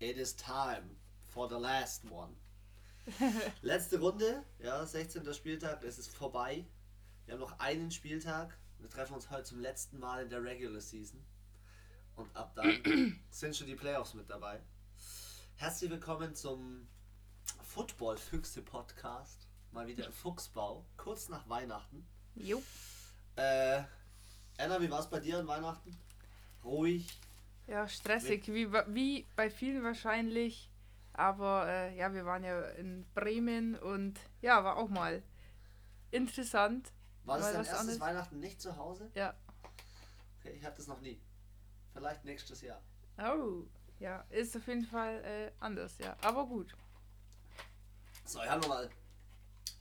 It is time for the last one. Letzte Runde, ja, 16. Spieltag, es ist vorbei. Wir haben noch einen Spieltag. Wir treffen uns heute zum letzten Mal in der Regular Season. Und ab dann sind schon die Playoffs mit dabei. Herzlich willkommen zum Football-Füchse-Podcast. Mal wieder im Fuchsbau, kurz nach Weihnachten. Jo. Äh, Anna, wie war es bei dir an Weihnachten? Ruhig? Ja, stressig, wie, wie bei vielen wahrscheinlich. Aber äh, ja, wir waren ja in Bremen und ja, war auch mal interessant. War das dein erstes anderes. Weihnachten nicht zu Hause? Ja. Okay, ich hatte das noch nie. Vielleicht nächstes Jahr. Oh, ja, ist auf jeden Fall äh, anders, ja. Aber gut. So, ich habe nochmal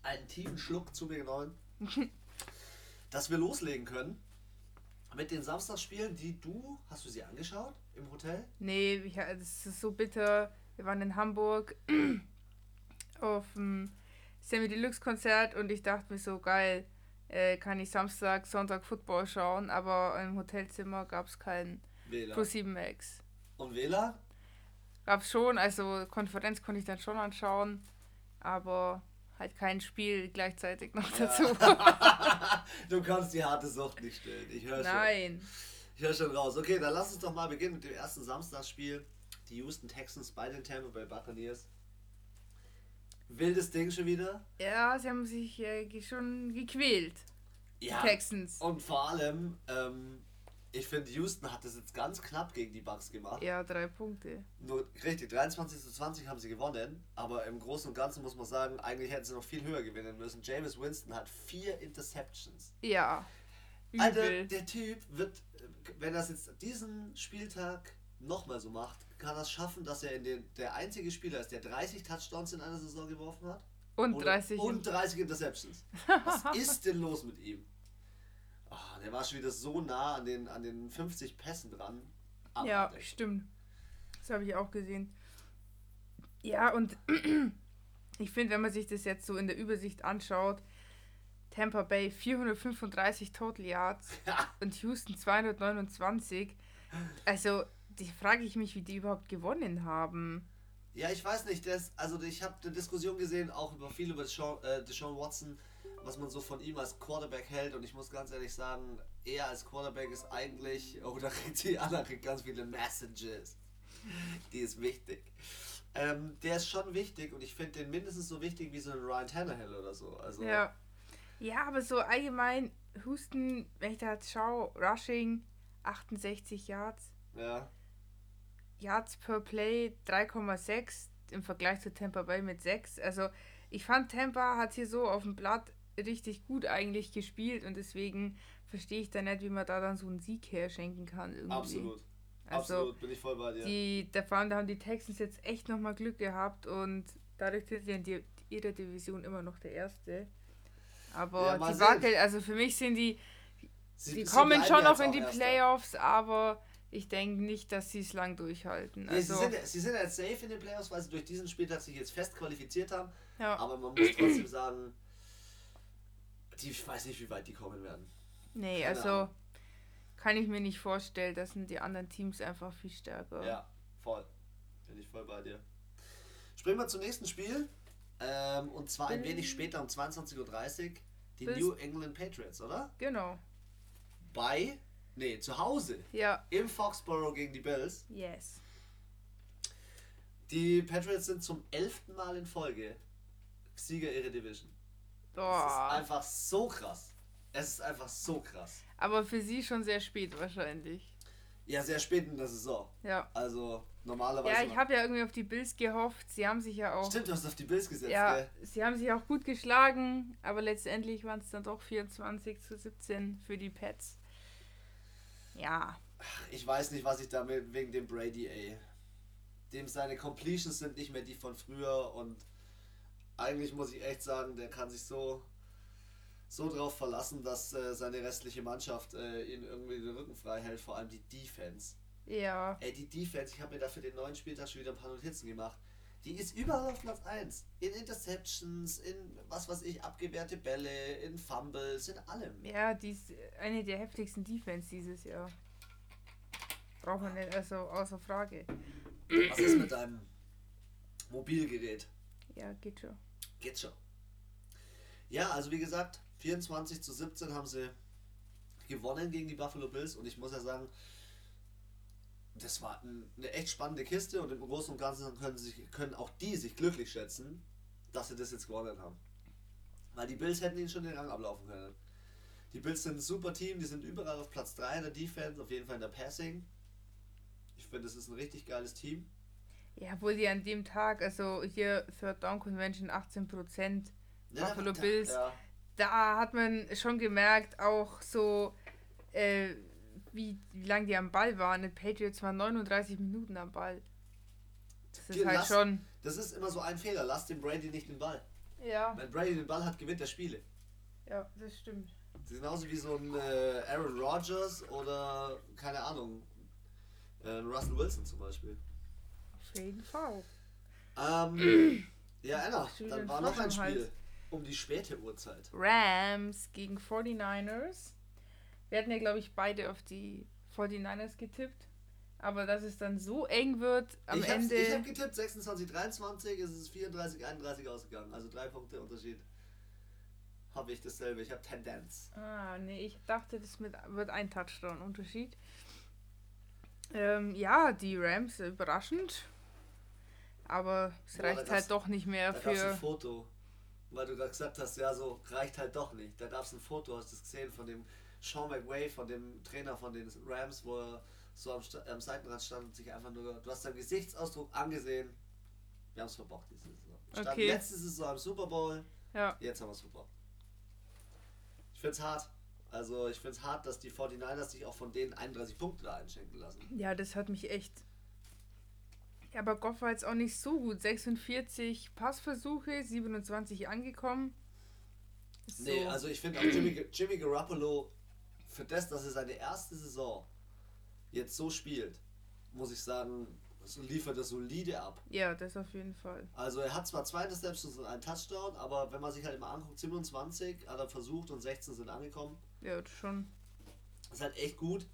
einen tiefen Schluck zu mir genommen, dass wir loslegen können mit den Samstagsspielen, die du, hast du sie angeschaut im Hotel? Nee, ich, das ist so bitter. Wir waren in Hamburg auf dem Sammy Deluxe Konzert und ich dachte mir so, geil, äh, kann ich Samstag, Sonntag Football schauen, aber im Hotelzimmer gab es keinen. Pro 7 Max. Und WLAN? Gab es schon, also Konferenz konnte ich dann schon anschauen, aber halt kein Spiel gleichzeitig noch dazu. du kannst die harte Sucht nicht stillen. Ich höre schon. Nein. Ich höre schon raus. Okay, dann lass uns doch mal beginnen mit dem ersten Samstagsspiel. Die Houston Texans bei den Tampa Bay Buccaneers. Wildes Ding schon wieder. Ja, sie haben sich äh, schon gequält, die Texans. Und vor allem, ähm, ich finde, Houston hat das jetzt ganz knapp gegen die Bucks gemacht. Ja, drei Punkte. Nur richtig, 23 zu 20 haben sie gewonnen, aber im Großen und Ganzen muss man sagen, eigentlich hätten sie noch viel höher gewinnen müssen. James Winston hat vier Interceptions. Ja. Alter, Übel. der Typ wird, wenn er es jetzt diesen Spieltag nochmal so macht, kann es schaffen, dass er in den, der einzige Spieler ist, der 30 Touchdowns in einer Saison geworfen hat. Und Oder- 30. Und 30 Interceptions. Was ist denn los mit ihm? Ah, der war schon wieder so nah an den, an den 50 Pässen dran. Ja, Abartig. stimmt. Das habe ich auch gesehen. Ja, und ich finde, wenn man sich das jetzt so in der Übersicht anschaut, Tampa Bay 435 Total Yards und Houston 229. Also, die frage ich mich, wie die überhaupt gewonnen haben. Ja, ich weiß nicht, das, also ich habe eine Diskussion gesehen, auch über viel über Deshaun, äh, Deshaun Watson, was man so von ihm als Quarterback hält und ich muss ganz ehrlich sagen, er als Quarterback ist eigentlich, oh, da kriegt die Anna kriegt ganz viele Messages. Die ist wichtig. Ähm, der ist schon wichtig und ich finde den mindestens so wichtig wie so ein Ryan Tannehill oder so. Also, Ja. Ja, aber so allgemein, Houston, wenn ich da jetzt schaue, Rushing 68 Yards. ja. Yards per Play 3,6 im Vergleich zu Tampa Bay mit 6. Also ich fand Tampa hat hier so auf dem Blatt richtig gut eigentlich gespielt und deswegen verstehe ich da nicht, wie man da dann so einen Sieg herschenken kann irgendwie. Absolut. Also Absolut, bin ich voll bei dir. die, da vor allem, da haben die Texans jetzt echt nochmal Glück gehabt und dadurch sind sie in ihrer Division immer noch der Erste. Aber Ja, die. Wackel, also für mich sind die, Sie- die sie kommen schon noch in die Erster. Playoffs, aber ich denke nicht, dass sie es lang durchhalten. Nee, sie, Also, sind, sie sind jetzt safe in den Playoffs, weil sie durch diesen Spieltag sich jetzt fest qualifiziert haben. ja. Aber man muss trotzdem sagen, die, ich weiß nicht, wie weit die kommen werden. Nee, Keine also Ahnung. kann ich mir nicht vorstellen, das sind die anderen Teams einfach viel stärker. Ja, voll. Bin ich voll bei dir. Springen wir zum nächsten Spiel. Ähm, und zwar ein Bill- wenig später um 22.30 Uhr. Die New England Patriots, oder? Genau. Bei, nee, zu Hause. Ja. Im Foxborough gegen die Bills. Yes. Die Patriots sind zum elften Mal in Folge Sieger ihrer Division. Das ist einfach so krass. Es ist einfach so krass. Aber für sie schon sehr spät wahrscheinlich. Ja, sehr spät in der Saison. Ja. Also normalerweise. Ja, ich habe ja irgendwie auf die Bills gehofft. Sie haben sich ja auch. Stimmt, du hast auf die Bills gesetzt, Ja, gell? sie haben sich auch gut geschlagen, aber letztendlich waren es dann doch 24 zu 17 für die Pets. Ja, Ich weiß nicht, was ich damit wegen dem Brady, ey. Dem seine Completions sind nicht mehr die von früher und eigentlich muss ich echt sagen, der kann sich so so drauf verlassen, dass äh, seine restliche Mannschaft äh, ihn irgendwie den Rücken frei hält, vor allem die Defense. ja, Ey, die Defense, ich habe mir dafür den neuen Spieltag schon wieder ein paar Notizen gemacht. Die ist überall auf Platz 1. In Interceptions, in was weiß ich, abgewehrte Bälle, in Fumbles, in allem. ja, die ist eine der heftigsten Defense dieses Jahr. Braucht man nicht, also außer Frage. Was ist mit deinem Mobilgerät? Ja, geht schon. Geht schon. Ja, also wie gesagt, 24 zu 17 haben sie gewonnen gegen die Buffalo Bills und ich muss ja sagen, das war ein, eine echt spannende Kiste und im Großen und Ganzen können, sich, können auch die sich glücklich schätzen, dass sie das jetzt gewonnen haben. Weil die Bills hätten ihnen schon den Rang ablaufen können. Die Bills sind ein super Team, die sind überall auf Platz 3 in der Defense, auf jeden Fall in der Passing. Ich finde, das ist ein richtig geiles Team. Ja, obwohl die an dem Tag, also hier Third Down Convention 18%, Ja, Buffalo da- Bills. Ja, da hat man schon gemerkt, auch so, äh, wie, wie lange die am Ball waren. Die Patriots waren 39 Minuten am Ball. Das ist Ge- halt lass- schon. das ist immer so ein Fehler. Lass dem Brady nicht den Ball. Ja, Wenn Brady den Ball hat, gewinnt er Spiele. ja, das stimmt. Das ist genauso wie so ein äh, Aaron Rodgers oder, keine Ahnung, äh, Russell Wilson zum Beispiel. Auf jeden Fall. Ähm, ja, Schön dann war noch ein im Spiel um die späte Uhrzeit. Rams gegen 49ers. Wir hatten ja, glaube ich, beide auf die 49ers getippt. Aber dass es dann so eng wird am ich Ende. Ich habe getippt 26, 23, es ist 34, 31 ausgegangen. Also drei Punkte Unterschied. Habe ich dasselbe. Ich habe Tendenz. Ah, nee, ich dachte, das mit, wird ein Touchdown-Unterschied. Ähm, ja, die Rams, überraschend. Aber es Ja, reicht da halt gab's- doch nicht mehr Da es ein für. Foto, weil du gerade gesagt hast, ja, so reicht halt doch nicht. Da gab es ein Foto, hast du es gesehen, von dem Sean McWay, von dem Trainer von den Rams, wo er so am, am Seitenrand stand und sich einfach nur, du hast seinen Gesichtsausdruck angesehen. Wir haben es verbockt diese Saison. Wir standen Okay. letzte Saison im Super Bowl, Ja, jetzt haben wir es verbockt. Ich finde es hart. Also ich finde es hart, dass die 49ers sich auch von denen 31 Punkte da einschenken lassen. ja, das hat mich echt. Ja, aber Goff war jetzt auch nicht so gut. 46 Passversuche, 27 angekommen. Ist Nee, so- also ich finde auch Jimmy, Jimmy Garoppolo, für das, dass er seine erste Saison jetzt so spielt, muss ich sagen, so liefert er solide ab. Ja, das auf jeden Fall. Also er hat zwar zwei Interceptions und einen Touchdown, aber wenn man sich halt immer anguckt, 27 hat er versucht und 16 sind angekommen. Ja, das schon. Das ist halt echt gut.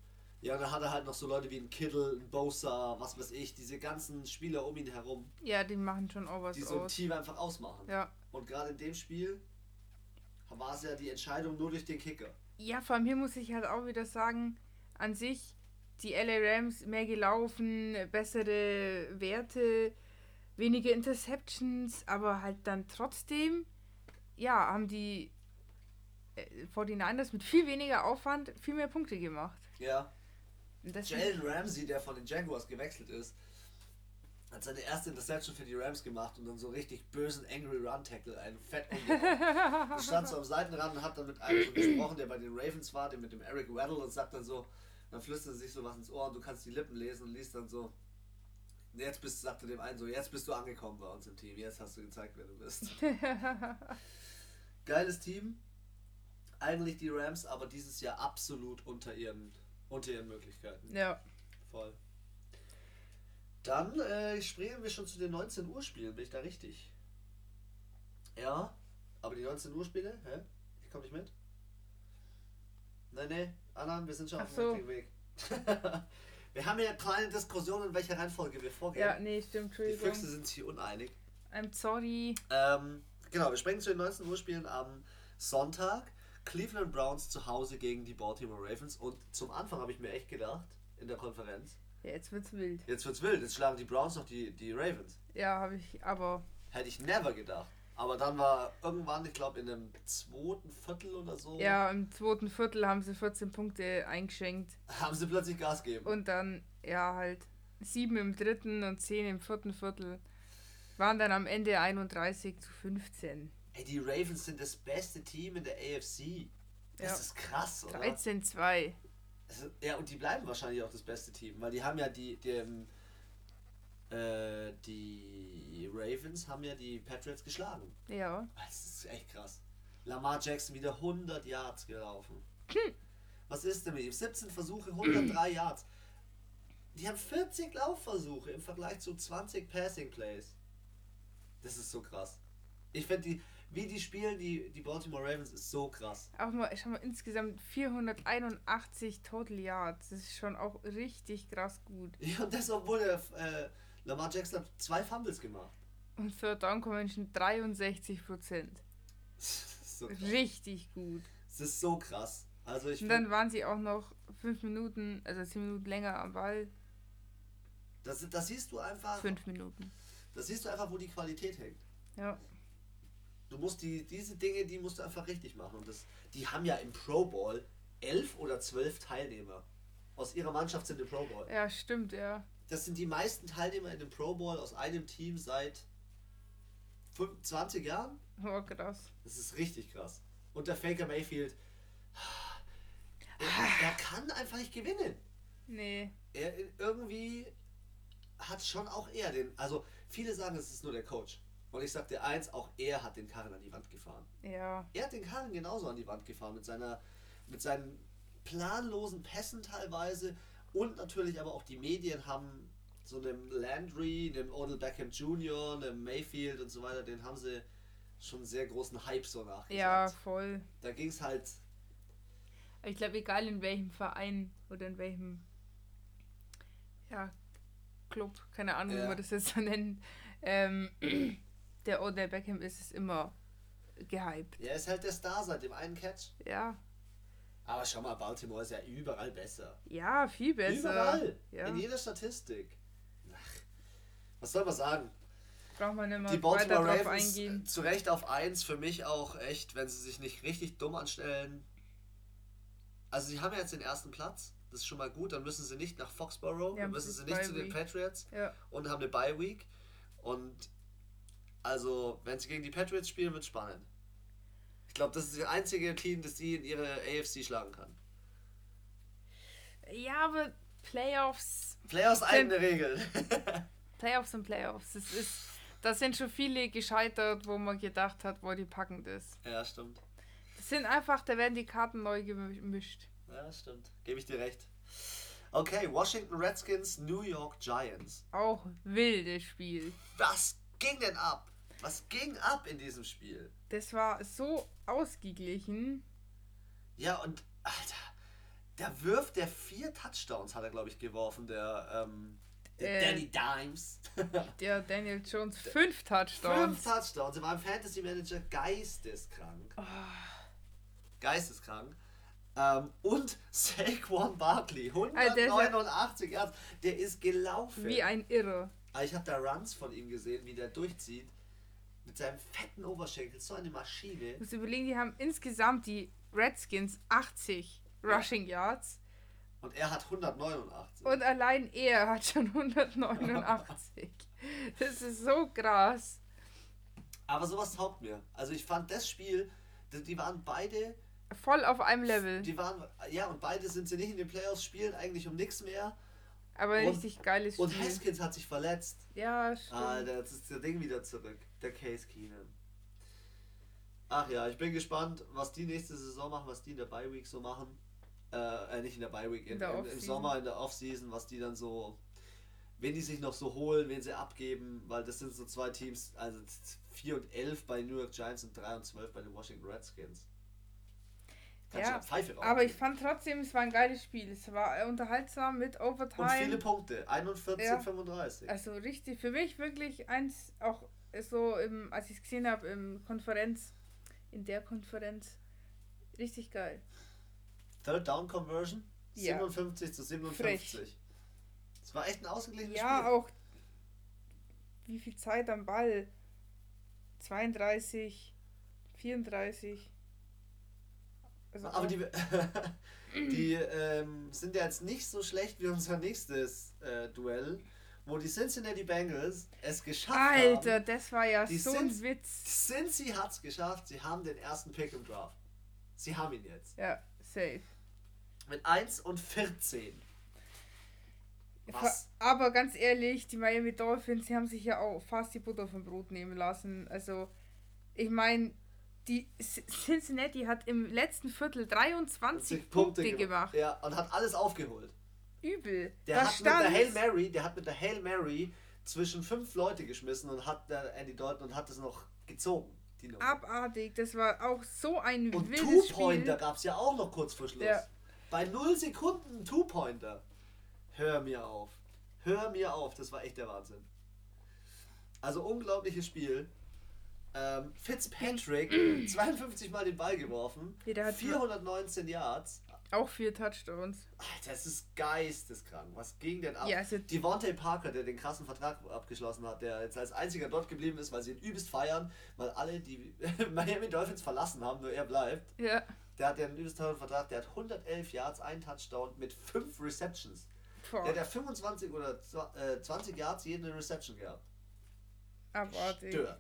Ja, dann hat er halt noch so Leute wie ein Kittle, ein Bosa, was weiß ich, diese ganzen Spieler um ihn herum, Ja, die machen schon auch was die so ein aus. Team einfach ausmachen. Ja. Und gerade in dem Spiel war es ja die Entscheidung nur durch den Kicker. Ja, vor allem hier muss ich halt auch wieder sagen, an sich, die LA Rams mehr gelaufen, bessere Werte, weniger Interceptions, aber halt dann trotzdem, ja, haben die äh, 49ers mit viel weniger Aufwand viel mehr Punkte gemacht. Ja. Jalen Ramsey, der von den Jaguars gewechselt ist, hat seine erste Interception für die Rams gemacht und dann so richtig bösen Angry Run Tackle, einen fett umgehauen. Und stand so am Seitenrand und hat dann mit einem so gesprochen, der bei den Ravens war, dem mit dem Eric Weddle und sagt dann so, dann flüstert er sich so was ins Ohr und du kannst die Lippen lesen und liest dann so, jetzt bist, sagte dem einen so, jetzt bist du angekommen bei uns im Team, jetzt hast du gezeigt, wer du bist. Geiles Team. Eigentlich die Rams, aber dieses Jahr absolut unter ihren, unter ihren Möglichkeiten. ja, Voll. Dann äh, springen wir schon zu den 19 Uhr Spielen. Bin ich da richtig? Ja, aber die 19 Uhr Spiele? Hä? Ich komme nicht mit? Nein, nee, Anna, wir sind schon Ach auf dem so. richtigen Weg. wir haben ja eine kleine Diskussion, in welcher Reihenfolge wir vorgehen. ja, nee, stimmt, die Entschuldigung. Füchse sind sich hier uneinig. I'm sorry. Ähm, genau, wir springen zu den 19 Uhr Spielen am Sonntag. Cleveland Browns zu Hause gegen die Baltimore Ravens. Und zum Anfang habe ich mir echt gedacht, in der Konferenz, Ja, jetzt wird's wild. Jetzt wird's wild, jetzt schlagen die Browns noch die, die Ravens. Ja, habe ich, aber Hätte ich never gedacht. Aber dann war irgendwann, ich glaube in einem zweiten Viertel oder so, ja, im zweiten Viertel haben sie 14 Punkte eingeschenkt. haben sie plötzlich Gas gegeben. Und dann, ja, halt sieben im dritten und zehn im vierten Viertel. Waren dann am Ende 31 zu 15. Ey, die Ravens sind das beste Team in der AFC. Das Ja. ist krass, oder? 13-2. Also, ja, und die bleiben wahrscheinlich auch das beste Team, weil die haben ja die, die, ähm, äh, die Ravens haben ja die Patriots geschlagen. Ja. Das ist echt krass. Lamar Jackson wieder 100 Yards gelaufen. Was ist denn mit ihm? 17 Versuche, 103 Yards. Die haben 40 Laufversuche im Vergleich zu 20 Passing Plays. Das ist so krass. Ich finde die, wie die spielen, die, die Baltimore Ravens, ist so krass. Auch mal, ich habe mal insgesamt 481 Total Yards. Das ist schon auch richtig krass gut. Ja, und das, obwohl der, äh, Lamar Jackson hat zwei Fumbles gemacht. Und Third Down Convention 63 Prozent. so Richtig gut. Das ist so krass. Also ich Und dann waren sie auch noch fünf Minuten, also zehn Minuten länger am Ball. das, das siehst du einfach. Fünf Minuten. Das siehst du einfach, wo die Qualität hängt. Ja. Du musst die, diese Dinge, die musst du einfach richtig machen. Und das, die haben ja im Pro Bowl elf oder zwölf Teilnehmer. Aus ihrer Mannschaft sind im Pro Bowl. Ja, stimmt, ja. Das sind die meisten Teilnehmer in dem Pro Bowl aus einem Team seit 25 Jahren. Oh, krass. Das ist richtig krass. Und der Faker Mayfield, er, er kann einfach nicht gewinnen. Nee. Er irgendwie hat schon auch er den. Also viele sagen, es ist nur der Coach. Und ich sag dir eins, auch er hat den Karren an die Wand gefahren. Ja. Er hat den Karren genauso an die Wand gefahren mit seiner, mit seinen planlosen Pässen teilweise und natürlich aber auch die Medien haben so einem Landry, einem Odell Beckham Jr., einem Mayfield und so weiter, den haben sie schon sehr großen Hype so nachgesagt. Ja, voll. Da ging es halt, Ich glaube, egal in welchem Verein oder in welchem ja, Club, keine Ahnung, wie Ja. man das jetzt so nennt, ähm, der Odell Beckham ist es immer gehypt. er ist halt der Star seit dem einen Catch. Ja. Aber schau mal, Baltimore ist ja überall besser. Ja, viel besser. Überall. Ja. In jeder Statistik. Ach, was soll man sagen? Braucht man immer Die Baltimore Ravens eingehen. zu Recht auf 1, für mich auch echt, wenn sie sich nicht richtig dumm anstellen. Also sie haben ja jetzt den ersten Platz, das ist schon mal gut, dann müssen sie nicht nach Foxborough, Ja, dann müssen sie ist nicht zu den. Patriots Ja. und haben eine Bye Week. Und also, wenn sie gegen die Patriots spielen, wird spannend. Ich glaube, das ist das einzige Team, das sie in ihre AFC schlagen kann. ja, aber Playoffs, Playoffs eigene Regeln. Playoffs sind Playoffs. Das ist, da sind schon viele gescheitert, wo man gedacht hat, wo die packen das. ja, stimmt. Das sind einfach, da werden die Karten neu gemischt. Ja, stimmt. Gebe ich dir recht. Okay, Washington Redskins, New York Giants. Auch wildes Spiel. Was ging denn ab? Was ging ab in diesem Spiel? Das war so ausgeglichen. Ja, und Alter, der wirft der vier Touchdowns hat er, glaube ich, geworfen, der, ähm, der Äh, Danny Dimes. Der Daniel Jones fünf Fünf Touchdowns. Touchdowns. Er war im Fantasy Manager geisteskrank. Oh. Geisteskrank. Ähm, und Saquon Barkley, Alter, der ist ja- 189 Yards. Der ist gelaufen. Wie ein Irre. Aber ich habe da Runs von ihm gesehen, wie der durchzieht. Mit seinem fetten Oberschenkel, so eine Maschine. Du musst überlegen, die haben insgesamt die Redskins 80 Rushing Yards Und er hat 189. und allein er hat schon 189. Das ist so krass. Aber sowas taugt mir. Also ich fand das Spiel, die waren beide, Voll auf einem Level. die waren, ja und beide sind sie nicht in den Playoffs, spielen eigentlich um nichts mehr. Aber und- richtig geiles Und Spiel. Haskins hat sich verletzt. Ja, stimmt. Alter, jetzt ist der Ding wieder zurück. Der Case Keenan. Ach ja, ich bin gespannt, was die nächste Saison machen, was die in der Bye Week so machen. Äh, äh nicht in der Bye Week, in, In der im, im. Sommer, in der Offseason, was die dann so, wen die sich noch so holen, wen sie abgeben, weil das sind so zwei Teams, also 4 und 11 bei New York Giants und 3 und 12 bei den Washington Redskins. Kannst Ja, Pfeife. Aber ich fand trotzdem, es war ein geiles Spiel. Es war unterhaltsam mit Und viele Overtime. Punkte, 41, Ja. 35. Also richtig, für mich wirklich eins, auch so, im, als ich es gesehen habe, im Konferenz, in der Konferenz, richtig geil. Third Down Conversion, Ja. 57 zu 57. Es war echt ein ausgeglichenes Ja, Spiel. auch wie viel Zeit am Ball? 32, 34. Also Aber die, die ähm, sind ja jetzt nicht so schlecht wie unser nächstes äh, Duell, wo die Cincinnati Bengals es geschafft Alter, haben. das war ja Die so ein sind- Witz. Cincy hat es geschafft, sie haben den ersten Pick im Draft. Sie haben ihn jetzt. Ja, safe. Mit 1 und 14. Was? Aber ganz ehrlich, die Miami Dolphins, die haben sich ja auch fast die Butter vom Brot nehmen lassen. Also, ich meine, die Cincinnati hat im letzten Viertel 23 Punkte, gema- gemacht. Ja, und hat alles aufgeholt. Übel. Der da hat mit der Hail stand Mary, der hat mit der Hail Mary zwischen fünf Leute geschmissen und hat der Andy Dalton und hat es noch gezogen. Abartig. Das war auch so ein Und wildes Two-Pointer gab es ja auch noch kurz vor Schluss. Ja. Bei 0 Sekunden Two-Pointer. Hör mir auf. Hör mir auf, das war echt der Wahnsinn. Also unglaubliches Spiel. Ähm, Fitzpatrick 52 Mal den Ball geworfen, Ja, der hat 419 Yards. Auch vier Touchdowns. Alter, das ist geisteskrank. Was ging denn ab? Ja, also- Devontae Parker, der den krassen Vertrag abgeschlossen hat, der jetzt als einziger dort geblieben ist, weil sie ihn übelst feiern, weil alle die Miami Dolphins verlassen haben, nur er bleibt. Ja. Der hat ja einen übelst tollen Vertrag, der hat 111 Yards, ein Touchdown mit 5 Receptions. Boah, Der hat ja 25 oder zwa- äh, 20 Yards jede Reception gehabt. abartig. Stört.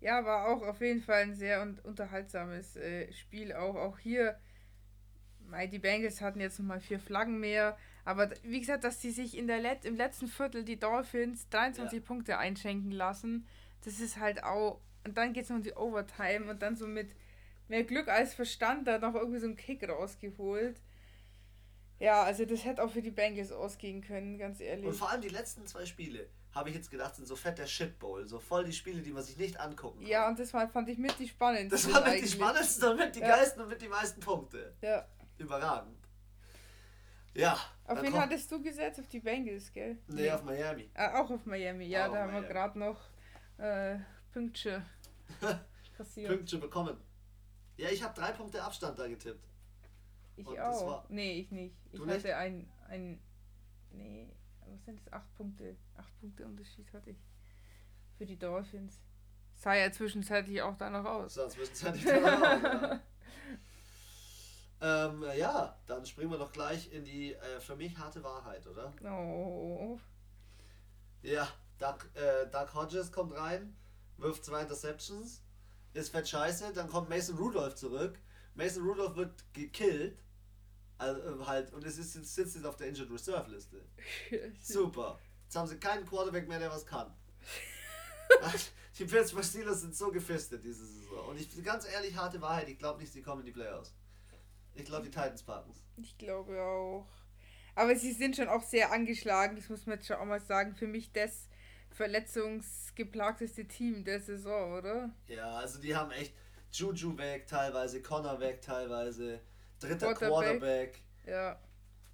Ja, war auch auf jeden Fall ein sehr un unterhaltsames äh, Spiel. Auch, auch hier, die Bengals hatten jetzt nochmal vier Flaggen mehr. Aber wie gesagt, dass die sich in der Let im letzten Viertel die Dolphins 23 Ja. Punkte einschenken lassen, das ist halt auch. Und dann geht es noch um die Overtime und dann so mit mehr Glück als Verstand da noch irgendwie so einen Kick rausgeholt. Ja, also das hätte auch für die Bengals ausgehen können, ganz ehrlich. Und vor allem die letzten zwei Spiele, habe ich jetzt gedacht, sind so fett der Shitbowl. So voll die Spiele, die man sich nicht angucken kann. Ja, und das war, fand ich mit die spannendsten. Das war mit die eigentlich. spannendsten und mit die Ja. geilsten und mit die meisten Punkte. Ja. Überragend. Ja. Auf wen hattest du gesetzt? Auf die Bengals, gell? Nee, auf Miami. Ah, auch auf Miami. Ja, Auch da haben wir Miami. gerade noch äh, Pünktchen passiert. Pünktchen bekommen. Ja, ich habe drei Punkte Abstand da getippt. Ich Und das auch. war- Nee, ich nicht. Ich Du nicht? hatte ein, ein. Nee, was sind das? Acht Punkte. Acht Punkte Unterschied hatte ich. Für die Dolphins. Sah ja zwischenzeitlich auch danach aus. So, zwischenzeitlich dann auch, ja. Ähm, ja, dann springen wir doch gleich in die äh, für mich harte Wahrheit, oder? Oh. Ja, Doug, äh, Doug Hodges kommt rein, wirft zwei Interceptions, ist fett scheiße, dann kommt Mason Rudolph zurück. Mason Rudolph wird gekillt. Also äh, halt, und es ist, sitzt jetzt auf der Injured Reserve Liste. Super. Jetzt haben sie keinen Quarterback mehr, der was kann. die Pittsburgh Steelers sind so gefistet diese Saison. Und ich ganz ehrlich, harte Wahrheit, ich glaube nicht, sie kommen in die Playoffs. Ich glaube, die Titans packen Ich glaube auch. Aber sie sind schon auch sehr angeschlagen, das muss man jetzt schon auch mal sagen. Für mich das verletzungsgeplagteste Team der Saison, oder? Ja, also die haben echt Juju weg teilweise, Connor weg teilweise, dritter Quarterback. Quarterback. Ja.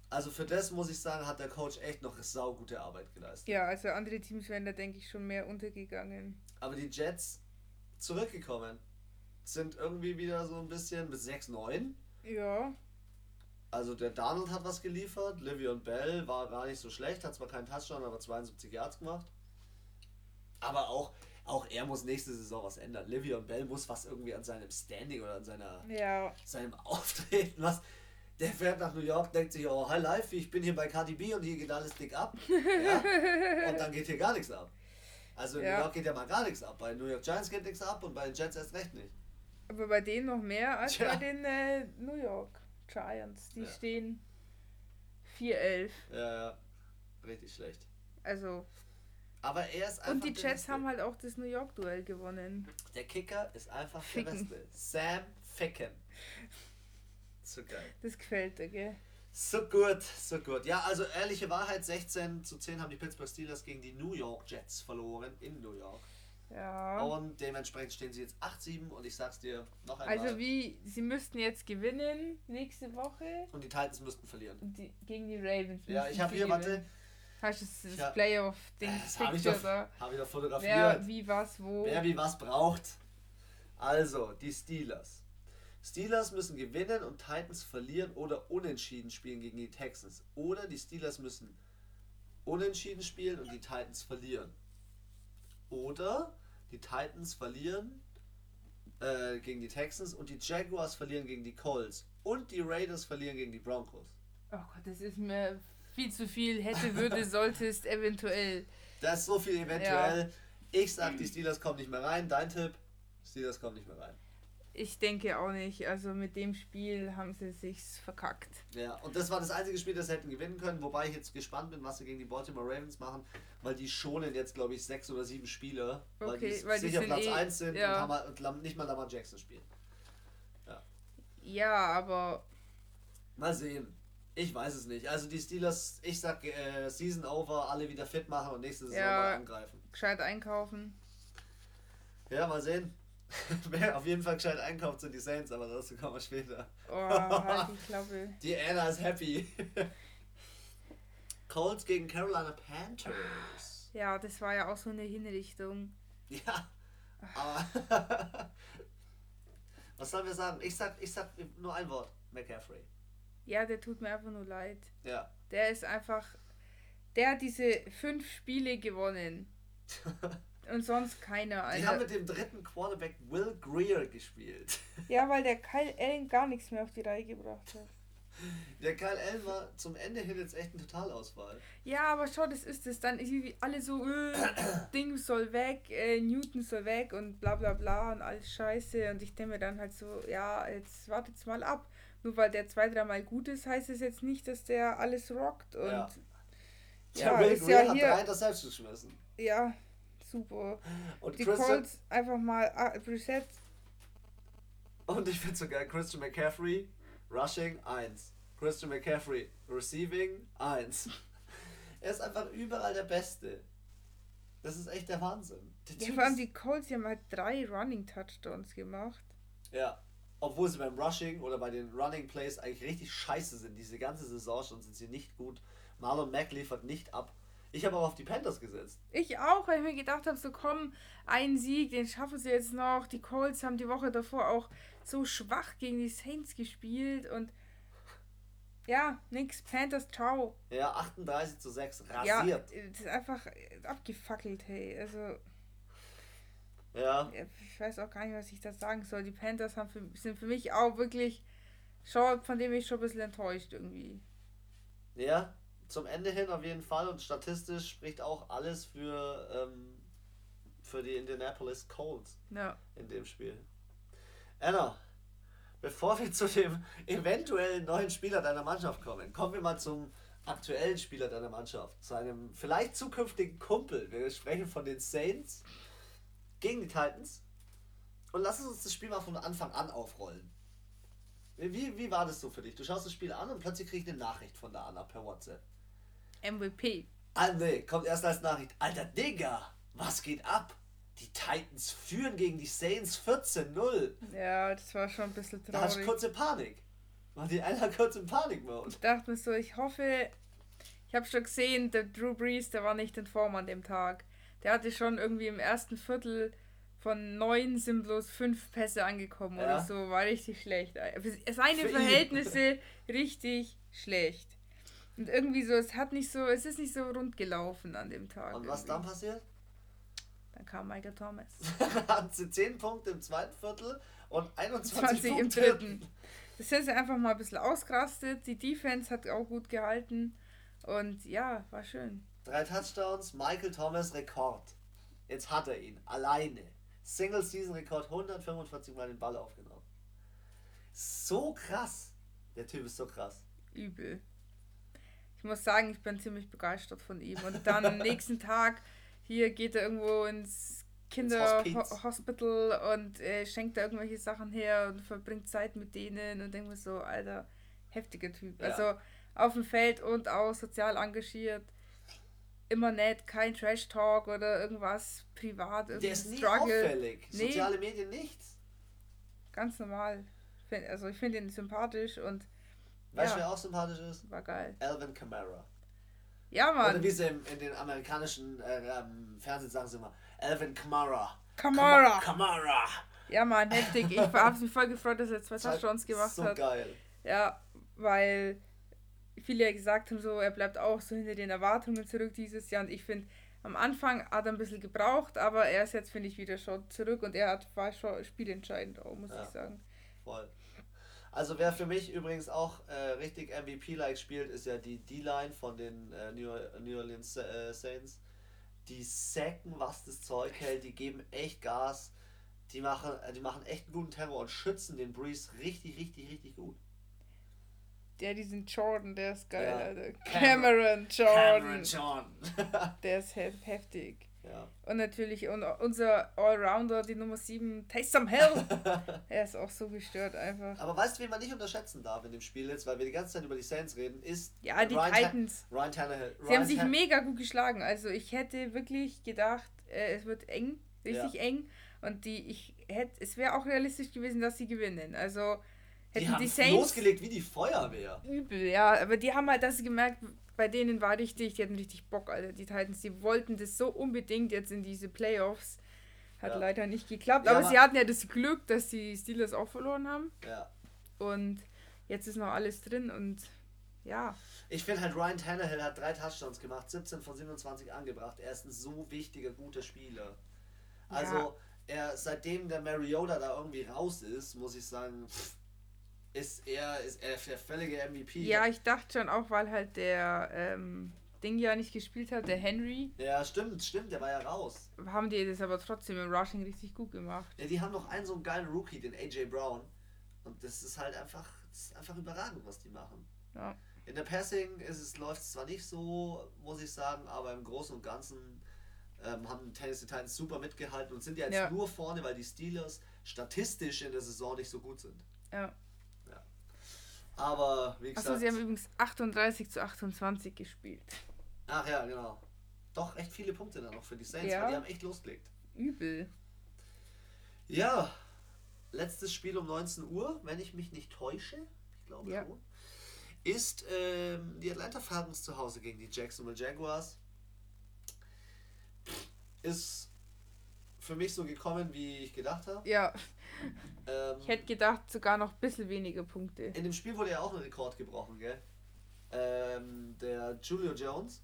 Also für das muss ich sagen, hat der Coach echt noch saugute Arbeit geleistet. Ja, also andere Teams wären da, denke ich, schon mehr untergegangen. Aber die Jets zurückgekommen sind irgendwie wieder so ein bisschen bis 6-9. Ja. Also der Donald hat was geliefert, Livion Bell war gar nicht so schlecht, hat zwar keinen Touchdown, aber 72 Yards gemacht. Aber auch, auch er muss nächste Saison was ändern. Livion Bell muss was irgendwie an seinem Standing oder an seiner, Ja. seinem Auftreten, was. Der fährt nach New York, denkt sich, oh, hi life, ich bin hier bei KDB und hier geht alles dick ab. Ja? Und dann geht hier gar nichts ab. Also in Ja. New York geht ja mal gar nichts ab. Bei New York Giants geht nichts ab und bei den Jets erst recht nicht. Aber bei denen noch mehr als Tja. bei den äh, New York Giants. Die Ja. stehen 4-11. Ja, ja. Richtig schlecht. Also. Aber er ist einfach. Und die Jets haben halt auch das New York-Duell gewonnen. Der Kicker ist einfach Ficken. der Beste. Sam Ficken. So geil. Das gefällt dir, gell? So gut, so gut. Ja, also ehrliche Wahrheit, 16 zu 10 haben die Pittsburgh Steelers gegen die New York Jets verloren in New York. Ja. Und dementsprechend stehen sie jetzt 8-7 und ich sag's dir noch einmal. Also wie, sie müssten jetzt gewinnen nächste Woche und die Titans müssten verlieren. und die, gegen die Ravens. Ja, ich habe hier, gewinnen. warte, Hast du das, das Ja. Playoff-Ding das habe ich, doch- hab ich doch fotografiert. Wer, wie, was, wo? Wer wie was braucht. Also, die Steelers. Steelers müssen gewinnen und Titans verlieren oder unentschieden spielen gegen die Texans. Oder die Steelers müssen unentschieden spielen und die Titans verlieren. Oder die Titans verlieren äh, gegen die Texans und die Jaguars verlieren gegen die Colts. Und die Raiders verlieren gegen die Broncos. Oh Gott, das ist mir viel zu viel. Hätte, würde, solltest, eventuell. Da ist so viel eventuell. Ich sag, die Steelers kommen nicht mehr rein. Dein Tipp? Steelers kommen nicht mehr rein. Ich denke auch nicht. Also mit dem Spiel haben sie sich's verkackt. Ja, und das war das einzige Spiel, das sie hätten gewinnen können, wobei ich jetzt gespannt bin, was sie gegen die Baltimore Ravens machen, weil die schonen jetzt, glaube ich, sechs oder sieben Spieler, weil Okay, die weil die sicher sind Platz eh- 1 sind ja. und, haben, halt- und Lam- nicht mal Lamar Jackson spielen. Ja, aber Mal sehen. Ich weiß es nicht. Also die Steelers, ich sag äh, Season over, alle wieder fit machen und nächste Saison Ja. mal angreifen. gescheit einkaufen. Ja, mal sehen. Wer auf jeden Fall gescheit einkauft, sind die Saints, aber dazu kommen wir später. Oh, halt die Klappe. Die Anna ist happy. Colts gegen Carolina Panthers. Ja, das war ja auch so eine Hinrichtung. Ja, aber was sollen wir sagen? Ich sag, ich sag nur ein Wort: McCaffrey. Ja, der tut mir einfach nur leid. Ja. Der ist einfach. Der hat diese fünf Spiele gewonnen. Und sonst keiner. Die Alter. haben mit dem dritten Quarterback Will Greer gespielt. Ja, weil der Kyle Allen gar nichts mehr auf die Reihe gebracht hat. Der Kyle Allen war zum Ende hin jetzt echt ein Totalausfall. Ja, aber schau, das ist es. Dann irgendwie alle so, äh, Ding soll weg, äh, Newton soll weg und bla bla bla und alles scheiße. Und ich denke mir dann halt so, ja, jetzt wartet's mal ab. Nur weil der zwei, dreimal gut ist, heißt es jetzt nicht, dass der alles rockt. Und Ja. ja, Der Will ist Greer ja hat hier- drei Interceptions geschmissen. ja, super. Und, Die Christian, Colts einfach mal ah, Brissett. und ich finde so geil, Christian McCaffrey, Rushing 1. Christian McCaffrey, Receiving 1. Er ist einfach überall der Beste. Das ist echt der Wahnsinn. Der Ja, vor allem die Colts, die haben halt drei Running Touchdowns gemacht. Ja. Obwohl sie beim Rushing oder bei den Running Plays eigentlich richtig scheiße sind. Diese ganze Saison schon sind sie nicht gut. Marlon Mack liefert nicht ab. Ich habe auch auf die Panthers gesetzt. Ich auch, weil ich mir gedacht habe, so komm, ein Sieg, den schaffen sie jetzt noch. Die Colts haben die Woche davor auch so schwach gegen die Saints gespielt und ja, nix, Panthers, ciao. Ja, 38 zu 6, Ja, rasiert. das ist einfach abgefackelt, hey. Also, Ja, ja, ich weiß auch gar nicht, was ich da sagen soll. Die Panthers haben für, sind für mich auch wirklich, schon, von dem ich schon ein bisschen enttäuscht irgendwie. ja, zum Ende hin auf jeden Fall und statistisch spricht auch alles für, ähm, für die Indianapolis Colts Ja. in dem Spiel. Anna, bevor wir zu dem eventuellen neuen Spieler deiner Mannschaft kommen, kommen wir mal zum aktuellen Spieler deiner Mannschaft, zu einem vielleicht zukünftigen Kumpel. Wir sprechen von den Saints gegen die Titans und lass uns das Spiel mal von Anfang an aufrollen. Wie, wie war das so für dich? Du schaust das Spiel an und plötzlich kriegst du eine Nachricht von der Anna per WhatsApp. MVP. Nee, kommt erst als Nachricht. Alter Digga, was geht ab? Die Titans führen gegen die Saints 14-0. Ja, das war schon ein bisschen Da hatte ich traurig. kurze Panik. War die einer kurz im Panikmode. Ich dachte mir so, ich hoffe, ich habe schon gesehen, der Drew Brees, der war nicht in Form an dem Tag. Der hatte schon irgendwie im ersten Viertel von neun sind bloß fünf Pässe angekommen Ja. oder so, war richtig schlecht. Für seine Für ihn. Verhältnisse richtig schlecht. Und irgendwie so, es hat nicht so, es ist nicht so rund gelaufen an dem Tag. Und was irgendwie. dann passiert? Dann kam Michael Thomas. Hatten sie 10 Punkte im zweiten Viertel und 21 20 im Punkte dritten. Das sind sie einfach mal ein bisschen ausgerastet. Die Defense hat auch gut gehalten. Und ja, war schön. Drei Touchdowns, Michael Thomas Rekord. Jetzt hat er ihn, alleine. Single-Season-Rekord, 145 Mal den Ball aufgenommen. So krass. Der Typ ist so krass. Übel. Ich muss sagen, ich bin ziemlich begeistert von ihm. Und dann am nächsten Tag hier geht er irgendwo ins. Kinderhospital und äh, schenkt da irgendwelche Sachen her und verbringt Zeit mit denen und denkt mir so, alter, heftiger Typ. Ja. Also auf dem Feld und auch sozial engagiert. Immer nett, kein Trash-Talk oder irgendwas privat, Der ist nie Struggle. auffällig. Nee. Soziale Medien nichts. Ganz normal. Also ich finde ihn sympathisch und Weißt du, Ja. wer auch sympathisch ist? war geil. Alvin Kamara. Ja, Oder Mann. wie sie im, in den amerikanischen äh, ähm, Fernsehen sagen sie immer, Alvin Kamara. Kamara. Kamara. Ja, Mann, heftig. Ich habe mich voll gefreut, dass er zwei Touchdowns gemacht so hat. geil. Ja, weil viele ja gesagt haben, so, er bleibt auch so hinter den Erwartungen zurück dieses Jahr. Und ich finde, am Anfang hat er ein bisschen gebraucht, aber er ist jetzt, finde ich, wieder schon zurück und er hat, war schon spielentscheidend auch, muss Ja. ich sagen. Voll. Also wer für mich übrigens auch äh, richtig MVP-like spielt, ist ja die D-Line von den äh, New, Orleans äh, Saints. Die sacken, was das Zeug hält, die geben echt Gas. Die machen, äh, die machen echt einen guten Terror und schützen den Breeze richtig, richtig, richtig gut. Der, diesen Jordan, der ist geil, Ja. Alter. Cameron- Cameron Jordan. Jordan. Der ist hef heftig. Ja. Und natürlich und unser Allrounder, die Nummer 7, Taysom Hill. er ist auch so gestört einfach. Aber weißt du, wen man nicht unterschätzen darf in dem Spiel jetzt, weil wir die ganze Zeit über die Saints reden, ist Ja, die Ryan, Ta- Titans. Ryan Tannehill. Sie Ryan haben sich Tan- mega gut geschlagen. Also ich hätte wirklich gedacht, äh, es wird eng, richtig Ja. eng. Und die, ich hätte, es wäre auch realistisch gewesen, dass sie gewinnen. Also die hätten haben die, Saints losgelegt wie die Feuerwehr. übel, ja. Aber die haben halt das gemerkt, bei denen war richtig, die hatten richtig Bock, Alter, die Titans. Die wollten das so unbedingt jetzt in diese Playoffs. Hat Ja. leider nicht geklappt. Ja, aber sie hatten ja das Glück, dass die Steelers auch verloren haben. Ja. Und jetzt ist noch alles drin und ja. Ich finde halt, Ryan Tannehill hat drei Touchdowns gemacht, 17 von 27 angebracht. Er ist ein so wichtiger, guter Spieler. Also, er, seitdem der Mariota da irgendwie raus ist, muss ich sagen, pff, ist er, ist er der völlige MVP. Ja, ich dachte schon auch, weil halt der ähm, Ding ja nicht gespielt hat, der Henry, Ja, stimmt, stimmt, der war ja raus. haben die das aber trotzdem im Rushing richtig gut gemacht. Ja, die haben noch einen so einen geilen Rookie, den AJ Brown. Und das ist halt einfach, ist einfach überragend, was die machen. Ja. In der Passing ist es, läuft es zwar nicht so, muss ich sagen, aber im Großen und Ganzen ähm, haben Tennessee Titans super mitgehalten und sind ja jetzt Ja. nur vorne, weil die Steelers statistisch in der Saison nicht so gut sind. Ja. Aber wie Achso, gesagt. sie haben übrigens 38 zu 28 gespielt. ach ja, genau. Doch echt viele Punkte dann noch für die Saints, Ja. weil die haben echt losgelegt. Übel. Ja, letztes Spiel um 19 Uhr, wenn ich mich nicht täusche, ich glaube Ja. schon, ist ähm, die Atlanta Falcons zu Hause gegen die Jacksonville Jaguars. Ist für mich so gekommen, wie ich gedacht habe. Ja, Ähm, ich hätte gedacht, sogar noch ein bisschen weniger Punkte. in dem Spiel wurde ja auch ein Rekord gebrochen, gell? Ähm, der Julio Jones,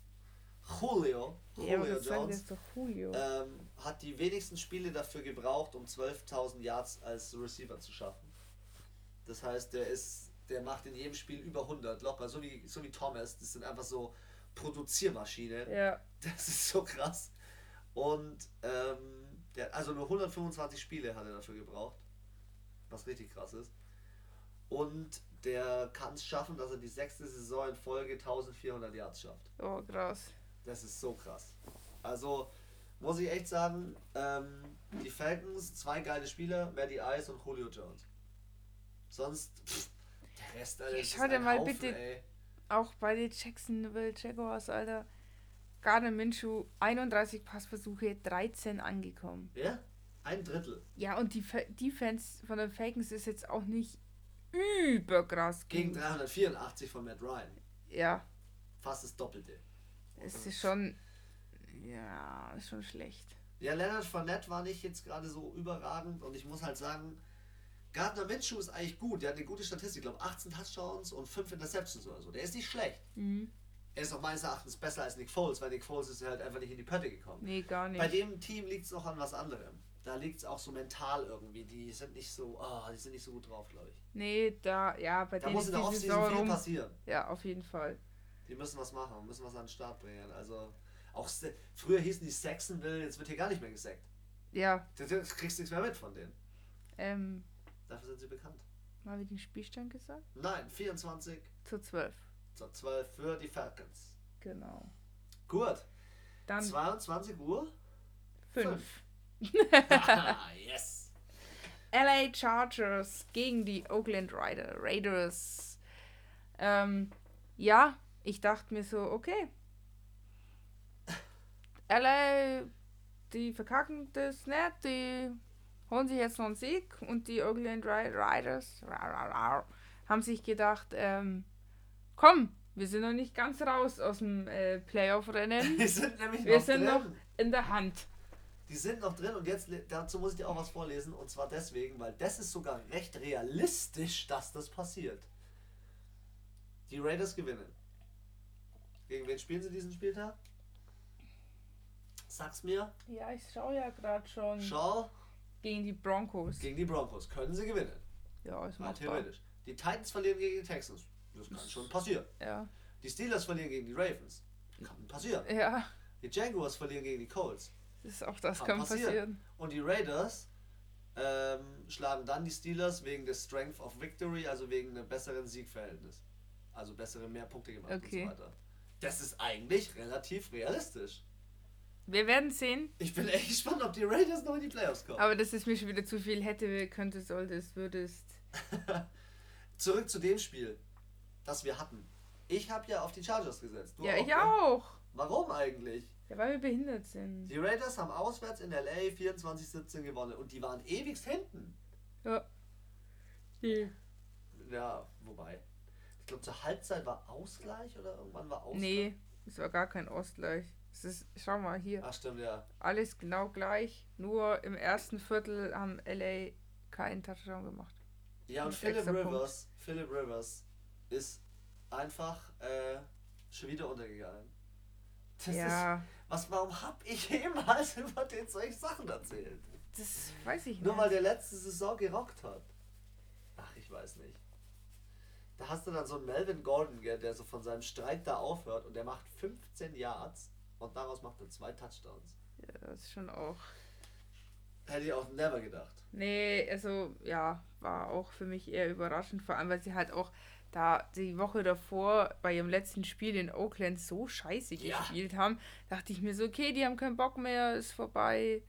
Julio, Ja, Julio das Jones, Julio. ähm, hat die wenigsten Spiele dafür gebraucht, um 12.000 Yards als Receiver zu schaffen. Das heißt, der ist, der macht in jedem Spiel über 100 locker, so wie, so wie Thomas. Das sind einfach so Produziermaschinen. ja, Das ist so krass. Und ähm, der, also nur 125 Spiele hat er dafür gebraucht, was richtig krass ist. Und der kann es schaffen, dass er die sechste Saison in Folge 1400 Yards schafft. oh krass. Das ist so krass. Also muss ich echt sagen, ähm, die Falcons, zwei geile Spieler, Maddie Ice und Julio Jones. Sonst, pff, der Rest, Alter, dir ein mal Haufen, bitte- Ey. Auch bei den Jacksonville Jaguars, Alter. Gardner Minshew, 31 Passversuche, 13 angekommen. Ja? Ein Drittel. Ja, und die Defense von den Falcons ist jetzt auch nicht überkrass Gegen gut. 384 von Matt Ryan. Ja, Fast das Doppelte. es ist schon. Ja, ist schon schlecht. Ja, Leonard Fournette war nicht jetzt gerade so überragend und ich muss halt sagen, Gardner Minshew ist eigentlich gut. Der hat eine gute Statistik. Ich glaube 18 Touchdowns und 5 Interceptions oder so. Der ist nicht schlecht. Mhm. Er ist auch meines Erachtens besser als Nick Foles, weil Nick Foles ist halt einfach nicht in die Pötte gekommen. Nee, gar nicht. Bei dem Team liegt es noch an was anderem. Da liegt es auch so mental irgendwie. Die sind nicht so, oh, die sind nicht so gut drauf, glaube ich. Nee, da, ja, bei Da denen muss in der die Offseason viel rum. passieren. Ja, auf jeden Fall. Die müssen was machen, müssen was an den Start bringen. Also, auch früher hießen die Saxonville, jetzt wird hier gar nicht mehr gesackt. Ja, Du du kriegst nichts mehr mit von denen. ähm, Dafür sind sie bekannt. mal wie den Spielstand gesagt? Nein, 24 Zu 12. zu 12 für die Falcons. Genau. Gut. Dann 22 Uhr? 5. yes. LA Chargers gegen die Oakland Raider, Raiders. Ähm, ja, ich dachte mir so, okay. LA, die verkacken das nicht, die holen sich jetzt noch einen Sieg und die Oakland Ri- Raiders ra, ra, ra, haben sich gedacht, ähm, komm, wir sind noch nicht ganz raus aus dem äh, Playoff-Rennen. Die sind nämlich Wir noch sind noch in der Hand. Die sind noch drin und jetzt dazu muss ich dir auch was vorlesen und zwar deswegen, weil das ist sogar recht realistisch, dass das passiert. Die Raiders gewinnen. Gegen wen spielen sie diesen Spieltag? Sag's mir. Ja, ich schaue ja gerade schon. Schau, Gegen die Broncos. gegen die Broncos. Können sie gewinnen? Ja, ist machbar. theoretisch. Die Titans verlieren gegen die Texans. Das kann schon passieren. Ja. Die Steelers verlieren gegen die Ravens. Kann passieren. Ja, Die Jaguars verlieren gegen die Colts. Das ist auch das Kann kann passieren. passieren. Und die Raiders ähm, schlagen dann die Steelers wegen des Strength of Victory, also wegen einem besseren Siegverhältnis. Also bessere mehr Punkte gemacht Okay. und so weiter. Das ist eigentlich relativ realistisch. Wir werden sehen, Ich bin echt gespannt, ob die Raiders noch in die Playoffs kommen. aber das ist mir schon wieder zu viel. Hätte, könnte, solltest, würdest. Zurück zu dem Spiel, das wir hatten. Ich habe ja auf die Chargers gesetzt. Du ja, ich ne? auch. Warum eigentlich? Ja, weil wir behindert sind. Die Raiders haben auswärts in LA 24-17 gewonnen und die waren ewigst hinten. Ja. Die. Ja, wobei. glaube zur Halbzeit war Ausgleich oder irgendwann war Ausgleich. Nee, es war gar kein Ausgleich. Es ist, schau mal hier. Ach stimmt, ja. Alles genau gleich. Nur im ersten Viertel haben LA keinen Touchdown gemacht. Ja, und Philip Punkt. Rivers, Philip Rivers ist einfach äh, schon wieder untergegangen. Das ist, ja, was, warum hab ich jemals über den solche Sachen erzählt? das weiß ich nicht. Nur weil der letzte Saison gerockt hat. Ach, ich weiß nicht. Da hast du dann so einen Melvin Gordon, gell, der so von seinem Streik da aufhört und der macht 15 Yards und daraus macht er zwei Touchdowns. Ja, das ist schon auch. Hätte ich auch never gedacht. Nee, also ja, war auch für mich eher überraschend, vor allem weil sie halt auch da die Woche davor bei ihrem letzten Spiel in Oakland so scheiße Ja. gespielt haben, dachte ich mir so, okay, die haben keinen Bock mehr, ist vorbei.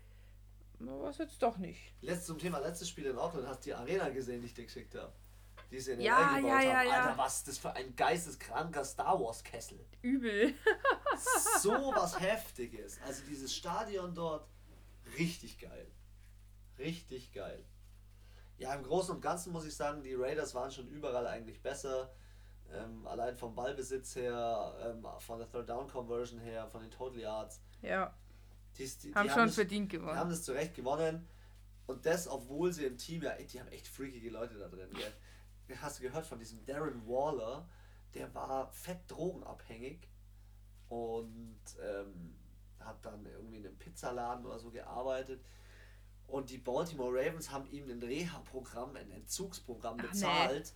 Was jetzt doch nicht. Letzt, zum Thema letztes Spiel in Auckland, hast du die Arena gesehen, die ich dir geschickt habe? Die sie in Ja, LA gebaut ja, ja, haben. ja. Alter, was ist das für ein geisteskranker Star Wars Kessel? Übel. So was Heftiges. Also dieses Stadion dort, richtig geil. Richtig geil. Ja, im Großen und Ganzen muss ich sagen, die Raiders waren schon überall eigentlich besser. Ähm, allein vom Ballbesitz her, ähm, von der Third Down Conversion her, von den Total Yards. Ja, Die, die, haben die schon das- verdient die haben gewonnen. das zu Recht gewonnen. Und das, obwohl sie im Team ja, die haben echt freakige Leute da drin. Gell? Hast du gehört von diesem Darren Waller? Der war fett drogenabhängig und ähm, hat dann irgendwie in einem Pizzaladen oder so gearbeitet. Und die Baltimore Ravens haben ihm ein Reha-Programm, ein Entzugsprogramm Ach, nee. bezahlt.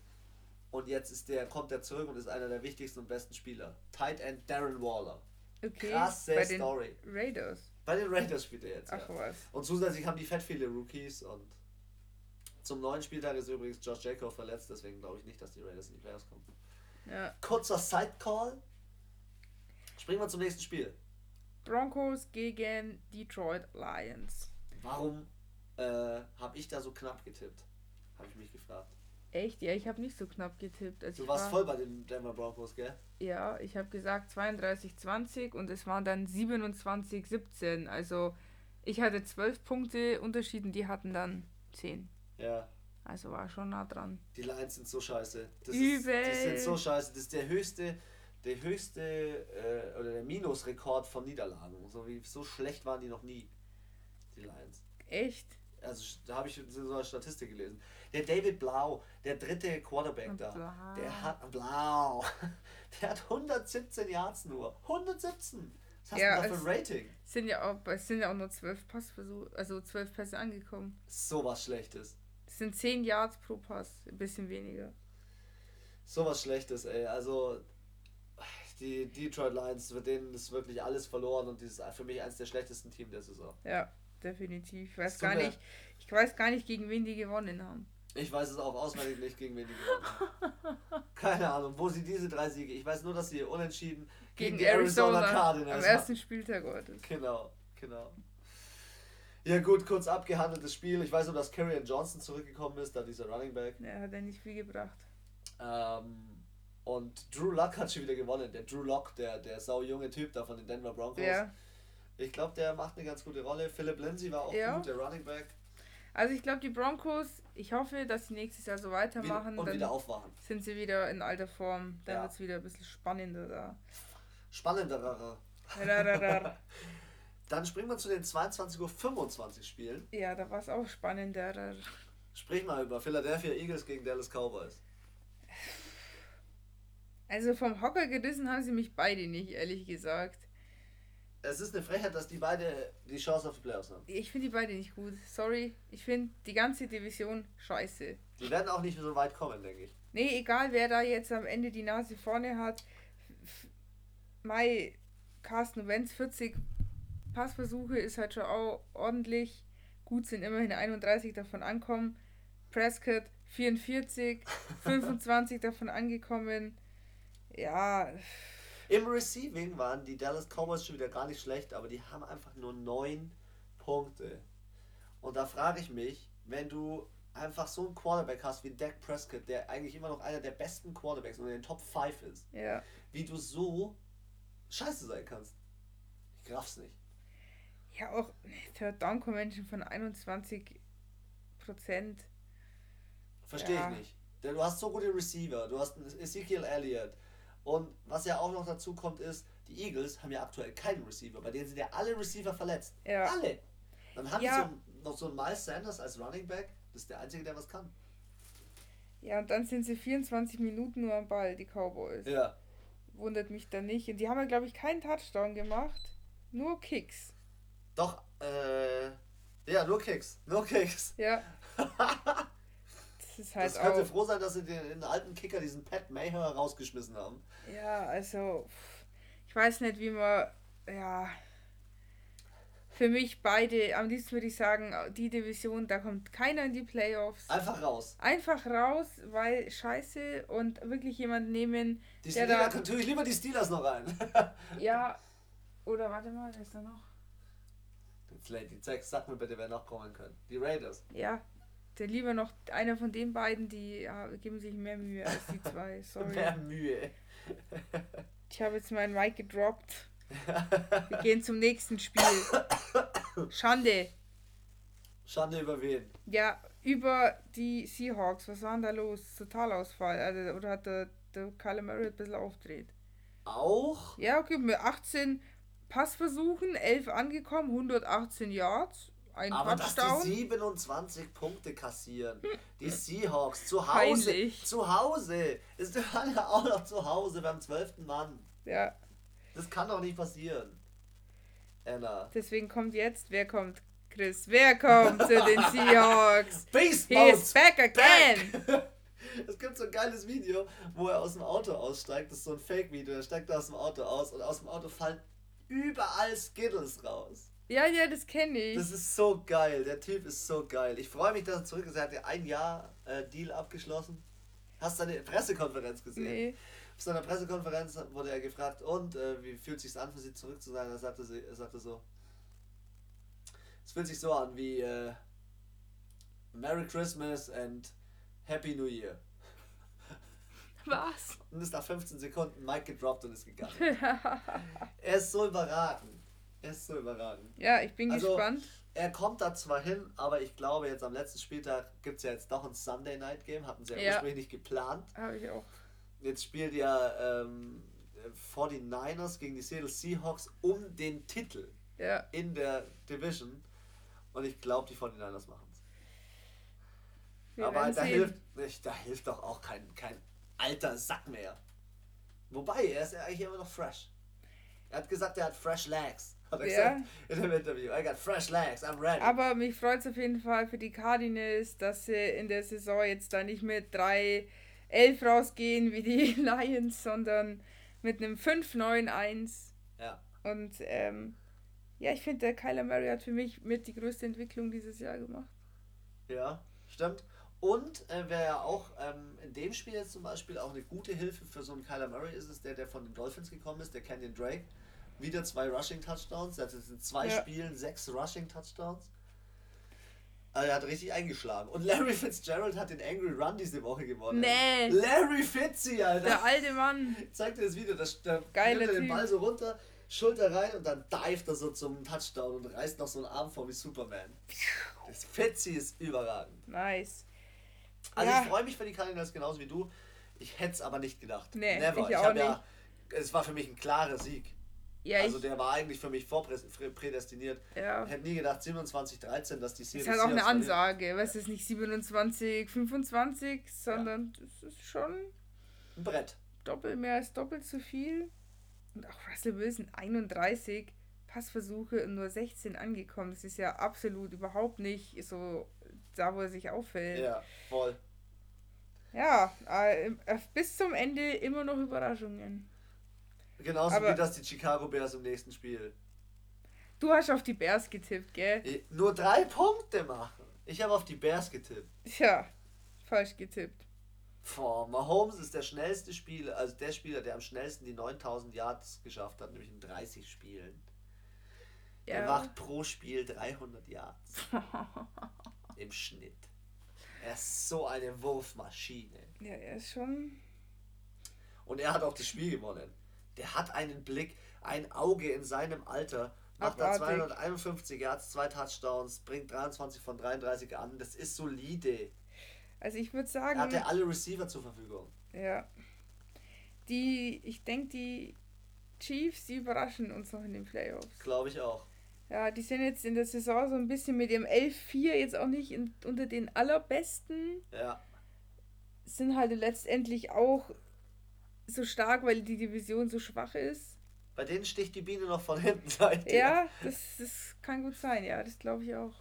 Und jetzt ist der, kommt er zurück und ist einer der wichtigsten und besten Spieler. Tight End Darren Waller. Okay, krasse bei den Story. Raiders. Bei den Raiders spielt er jetzt. Ach ja. was. Und zusätzlich haben die fett viele Rookies und zum neuen Spieltag ist übrigens Josh Jacob verletzt, deswegen glaube ich nicht, dass die Raiders in die Playoffs kommen. Ja. Kurzer Sidecall. Springen wir zum nächsten Spiel. Broncos gegen Detroit Lions. Warum äh, habe ich da so knapp getippt? Habe ich mich gefragt. Echt? Ja, ich habe nicht so knapp getippt. Also Du warst war, voll bei den Denver Broncos, gell? Ja, ich habe gesagt 32-20 und es waren dann 27-17. Also ich hatte 12 Punkte Unterschied und die hatten dann 10. Ja. Also war schon nah dran. Die Lions sind so scheiße. Das Übel. Ist, die sind so scheiße. Das ist der höchste, der höchste äh, oder der Minusrekord von Niederlagen. So, wie, so schlecht waren die noch nie. Die Lions. Echt? Also da habe ich so einer Statistik gelesen. Der David Blau, der dritte Quarterback da, Blau. der hat Blau, der hat 117 Yards nur. 117. Was hast Ja, du da für ein Rating? Es sind ja auch, es sind ja auch nur 12 Passversuche, also 12 Pässe angekommen. So was Schlechtes. Es sind 10 Yards pro Pass, ein bisschen weniger. So was Schlechtes, ey. Also die Detroit Lions, für denen ist wirklich alles verloren und das ist für mich eines der schlechtesten Teams der Saison. Ja, definitiv. Ich weiß gar nicht, ich weiß gar nicht, gegen wen die gewonnen haben. Ich weiß es auch auswendig nicht, gegen wen die gewonnen haben. Keine Ahnung, wo sie diese drei Siege. Ich weiß nur, dass sie unentschieden Gegen, die Arizona, Cardinals am ersten Spieltag heute. Genau, genau. Ja gut, kurz abgehandeltes Spiel. Ich weiß nur, dass Kerryon Johnson zurückgekommen ist, da dieser Running Back. Ja, hat er nicht viel gebracht. Ähm, und Drew Luck hat schon wieder gewonnen. Der Drew Lock, der, der sau junge Typ da von den Denver Broncos. Ja. Ich glaube, der macht eine ganz gute Rolle. Philip Lindsay war auch Ja. gut, der Running Back. Also ich glaube, die Broncos, ich hoffe, dass sie nächstes Jahr so weitermachen. und dann wieder aufwachen. sind sie wieder in alter Form. Dann Ja. wird es wieder ein bisschen spannender da. Spannenderer. Dann springen wir zu den 22.25 Uhr Spielen. ja, da war es auch spannender. Sprich mal über Philadelphia Eagles gegen Dallas Cowboys. Also vom Hocker gerissen haben sie mich beide nicht, ehrlich gesagt. Es ist eine Frechheit, dass die beide die Chance auf die Playoffs haben. Ich finde die beide nicht gut. Sorry. Ich finde die ganze Division scheiße. Die werden auch nicht so weit kommen, denke ich. Nee, egal wer da jetzt am Ende die Nase vorne hat. Mai, Carsten Wenz 40 Passversuche ist halt schon auch ordentlich. Gut sind immerhin 31 davon ankommen. Prescott 44, 25 davon angekommen. Ja, Im Receiving waren die Dallas Cowboys schon wieder gar nicht schlecht, aber die haben einfach nur neun Punkte. Und da frage ich mich, wenn du einfach so einen Quarterback hast wie Dak Prescott, der eigentlich immer noch einer der besten Quarterbacks und in den Top 5 ist, ja. wie du so scheiße sein kannst. Ich raff's nicht. Ja, auch Third Down Convention von 21 Prozent. Verstehe Ja. ich nicht. Denn du hast so gute Receiver, du hast Ezekiel Elliott. Und was ja auch noch dazu kommt, ist, die Eagles haben ja aktuell keinen Receiver. Bei denen sind ja alle Receiver verletzt. Ja. Alle. Dann haben Ja. die so, noch so einen Miles Sanders als Running Back. Das ist der Einzige, der was kann. Ja, und dann sind sie 24 Minuten nur am Ball, die Cowboys. Ja. Wundert mich da nicht. Und die haben ja, glaube ich, keinen Touchdown gemacht. Nur Kicks. Doch, äh. Ja, nur Kicks. Nur Kicks. Ja. Das ist halt Das könnte auch. froh sein, dass sie den, den alten Kicker, diesen Pat Maher, rausgeschmissen haben. Ja, also. Ich weiß nicht, wie man. Ja. Für mich beide, am liebsten würde ich sagen, die Division, da kommt keiner in die Playoffs. Einfach raus. Einfach raus, weil scheiße und wirklich jemand nehmen, Die der Steelers, da. natürlich lieber die Steelers noch rein. Ja. Oder warte mal, wer ist da noch? Jetzt Lady, sag, sag mir bitte, wer noch kommen können. Die Raiders. Ja. Der lieber noch einer von den beiden, die geben sich mehr Mühe als die zwei. Sorry. Mehr Mühe. Ich habe jetzt meinen Mic gedroppt. Wir gehen zum nächsten Spiel. Schande. Schande über wen? Ja, über die Seahawks. Was war denn da los? Totalausfall. Also, oder hat der, der Kyler Murray ein bisschen aufgedreht? Auch? Ja, okay, mit 18 Passversuchen, 11 angekommen, 118 Yards, ein Aber dass Touchdown. die 27 Punkte kassieren. Die Seahawks zu Hause. Peinlich. Zu Hause. Es waren ja auch noch zu Hause beim 12. Mann. Ja, Das kann doch nicht passieren. Anna. deswegen kommt jetzt, wer kommt? Chris, wer kommt zu den Seahawks? Beast He is back again. back. Es gibt so ein geiles Video, wo er aus dem Auto aussteigt. Das ist so ein Fake-Video. Er steigt aus dem Auto aus und aus dem Auto fallen überall Skittles raus. Ja, ja, das kenne ich. Das ist so geil. Der Typ ist so geil. Ich freue mich, dass er zurück ist. Er hat ja ein Jahr äh, Deal abgeschlossen. Hast du seine Pressekonferenz gesehen? nee. Auf seiner Pressekonferenz wurde er gefragt, und äh, wie fühlt es sich an, für sie zurück zu sein? Er sagte, sie, er sagte so, es fühlt sich so an wie äh, Merry Christmas and Happy New Year. Was? Und ist nach 15 Sekunden Mike gedroppt und ist gegangen. er ist so überragend. Er ist so überragend. ja, ich bin Also- gespannt. Er kommt da zwar hin, aber ich glaube, jetzt am letzten Spieltag gibt es ja jetzt doch ein Sunday Night Game. Hatten sie ja, Ja. ursprünglich nicht geplant. Habe ich auch. Jetzt spielt ja ähm, 49ers gegen die Seattle Seahawks um den Titel Ja, in der Division. Und ich glaube, die 49ers machen es. Aber da hilft, nicht, da hilft doch auch kein, kein alter Sack mehr. Wobei, er ist ja eigentlich immer noch fresh. Er hat gesagt, er hat fresh legs. Hat er Ja. gesagt in dem Interview. I got fresh legs, I'm ready. Aber mich freut es auf jeden Fall für die Cardinals, dass sie in der Saison jetzt da nicht mit 3-11 rausgehen wie die Lions, sondern mit einem 5-9-1. ja. Und ähm, ja, ich finde, der Kyler Murray hat für mich mit die größte Entwicklung dieses Jahr gemacht. Ja, stimmt. Und äh, wer ja auch ähm, in dem Spiel jetzt zum Beispiel auch eine gute Hilfe für so einen Kyler Murray ist, ist der, der von den Dolphins gekommen ist, der Kenyon Drake. Wieder zwei Rushing Touchdowns. Er hat jetzt in zwei Ja. Spielen sechs Rushing Touchdowns. Also er hat richtig eingeschlagen. Und Larry Fitzgerald hat den Angry Run diese Woche gewonnen. Nee. Larry Fitzy, Alter. Der alte Mann. Ich zeig dir das Video, das, da nimmt er den. Ball so runter, Schulter rein und dann dived er so zum Touchdown und reißt noch so einen Arm vor wie Superman. Das Fitzy ist überragend. Nice. Also Ja. ich freue mich für die Cardinals genauso wie du. Ich hätte es aber nicht gedacht. Nee, Never. ich auch hab ja, es war für mich ein klarer Sieg. Ja, also der war eigentlich für mich vorprädestiniert. ja. Ich hätte nie gedacht 27-13, dass die Ist Serie halt auch eine Ansage. Was ist nicht 27, 25, sondern das ist schon Ein Brett. doppelt mehr als doppelt so viel. Und auch Russell Wilson 31 Passversuche und nur 16 angekommen. Das ist ja absolut überhaupt nicht so da, wo er sich auffällt. Ja, voll. Ja, äh, äh, bis zum Ende immer noch Überraschungen. Genauso Aber- wie das die Chicago Bears im nächsten Spiel. Du hast auf die Bears getippt, gell? Nur drei Punkte machen. Ich habe auf die Bears getippt. Tja, falsch getippt. Boah, Mahomes ist der schnellste Spieler, also der Spieler, der am schnellsten die 9000 Yards geschafft hat, nämlich in 30 Spielen. Er Ja. macht pro Spiel 300 Yards. Im Schnitt. Er ist so eine Wurfmaschine. Ja, er ist schon. Und er hat auch das Spiel gewonnen. Der hat einen Blick, ein Auge in seinem Alter. Macht da Abartig. 251 Yards, zwei Touchdowns, bringt 23 von 33 an. Das ist solide. Also ich würde sagen. Er hatte alle Receiver zur Verfügung. Ja. Die, ich denke, die Chiefs, die überraschen uns noch in den Playoffs. Glaube ich auch. Ja, die sind jetzt in der Saison so ein bisschen mit ihrem 11-4 jetzt auch nicht in, unter den allerbesten. Ja. Sind halt letztendlich auch so stark, weil die Division so schwach ist. Bei denen sticht die Biene noch von hinten seit. Ja, das, das kann gut sein, ja, das glaube ich auch.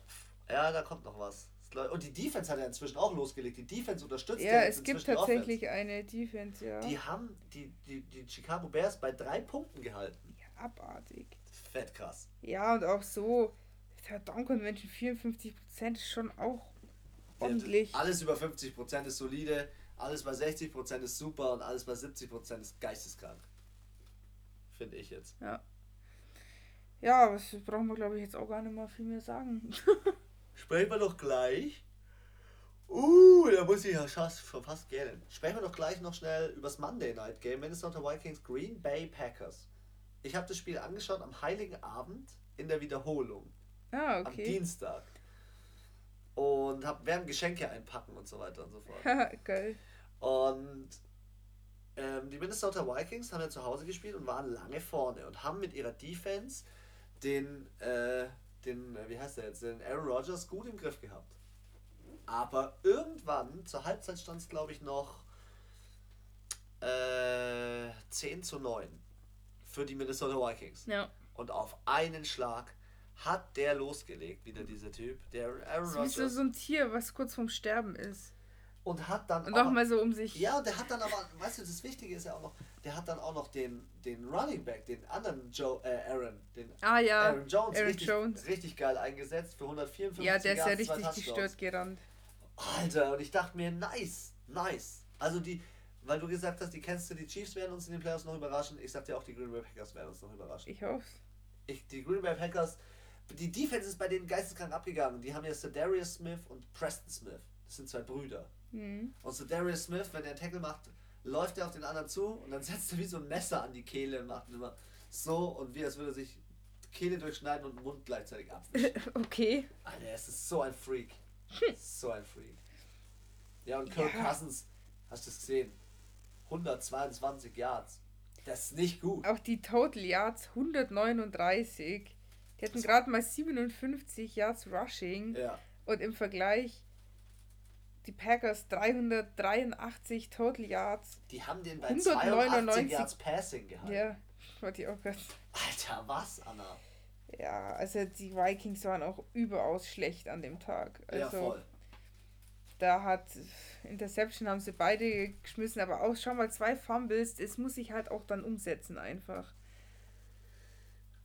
Ja, da kommt noch was. Und die Defense hat ja inzwischen auch losgelegt. Die Defense unterstützt ja. es gibt tatsächlich Offense. eine Defense, ja. Die haben die, die, die Chicago Bears bei drei Punkten gehalten. Ja, abartig. Fett krass. Ja, und auch so, der Down Convention 54% ist schon auch ordentlich. Ja, alles über 50% ist solide, alles bei 60% ist super und alles bei 70% ist geisteskrank. Finde ich jetzt. Ja. Ja, das brauchen wir, glaube ich, jetzt auch gar nicht mal viel mehr sagen. Sprechen wir doch gleich. Uh, da muss ich ja schon fast gähnen. Sprechen wir doch gleich noch schnell über das Monday Night Game. Minnesota Vikings Green Bay Packers. Ich habe das Spiel angeschaut am Heiligen Abend in der Wiederholung. Ah, okay. Am Dienstag. Und hab, werden Geschenke einpacken und so weiter und so fort. Geil. Und ähm, die Minnesota Vikings haben ja zu Hause gespielt und waren lange vorne und haben mit ihrer Defense den äh, den, äh, wie heißt der jetzt, den Aaron Rodgers gut im Griff gehabt. Aber irgendwann, zur Halbzeit stand es glaube ich noch äh, 10 zu 9 für die Minnesota Vikings. Ja. Und auf einen Schlag hat der losgelegt, wieder dieser Typ, der Aaron Rodgers. Das ist so ein Tier, was kurz vorm Sterben ist und hat dann und auch, auch mal so um sich. Ja, und der hat dann aber, weißt du, das Wichtige ist ja auch noch, der hat dann auch noch den, den Running Back, den anderen Joe, äh, Aaron, den ah, ja. Aaron Jones, Aaron richtig, Jones. richtig geil eingesetzt für 154 Ja, der ist ja richtig gestört gerannt. Alter, und ich dachte mir, nice, nice. Also die, weil du gesagt hast, die kennst du, die Chiefs werden uns in den Playoffs noch überraschen. Ich sag dir auch, die Green Bay Packers werden uns noch überraschen. Ich hoffe. Ich, die Green Bay Packers, die Defense ist bei denen geisteskrank abgegangen. Die haben jetzt Darius Smith und Preston Smith. Das sind zwei Brüder. Mhm. Und Darius Smith, wenn er einen Tackle macht, läuft er auf den anderen zu und dann setzt er wie so ein Messer an die Kehle und macht immer so und wie als würde er sich Kehle durchschneiden und Mund gleichzeitig abwischen. okay. Alter, es ist so ein Freak. so ein Freak. Ja, und Kirk ja. Cousins, hast du es gesehen? 122 Yards. Das ist nicht gut. Auch die Total Yards 139. Die hatten gerade mal 57 Yards Rushing. Ja. Und im Vergleich die Packers 383 Total Yards. Die haben den bei 199 Yards Passing gehalten. Ja, wollte ich auch gerade. Alter, was, Anna? Ja, also die Vikings waren auch überaus schlecht an dem Tag. Also, ja, voll. Da hat Interception haben sie beide geschmissen, aber auch schon mal zwei Fumbles, es muss sich halt auch dann umsetzen einfach.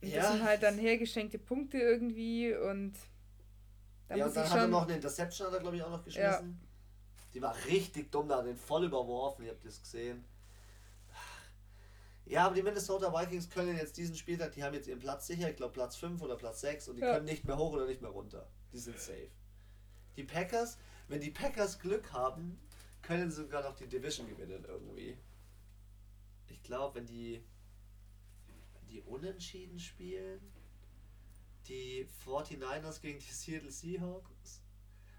Ja. Das sind halt dann hergeschenkte Punkte irgendwie und da ja, und dann hat er noch eine Interception, hat er glaube ich auch noch geschmissen. Ja. Die war richtig dumm, da hat den voll überworfen, ihr habt das gesehen. Ja, aber die Minnesota Vikings können jetzt diesen Spieltag, die haben jetzt ihren Platz sicher, ich glaube Platz 5 oder Platz 6 und die ja. können nicht mehr hoch oder nicht mehr runter. Die sind safe. Die Packers, wenn die Packers Glück haben, können sie sogar noch die Division gewinnen irgendwie. Ich glaube, wenn die die unentschieden spielen, die 49ers gegen die Seattle Seahawks,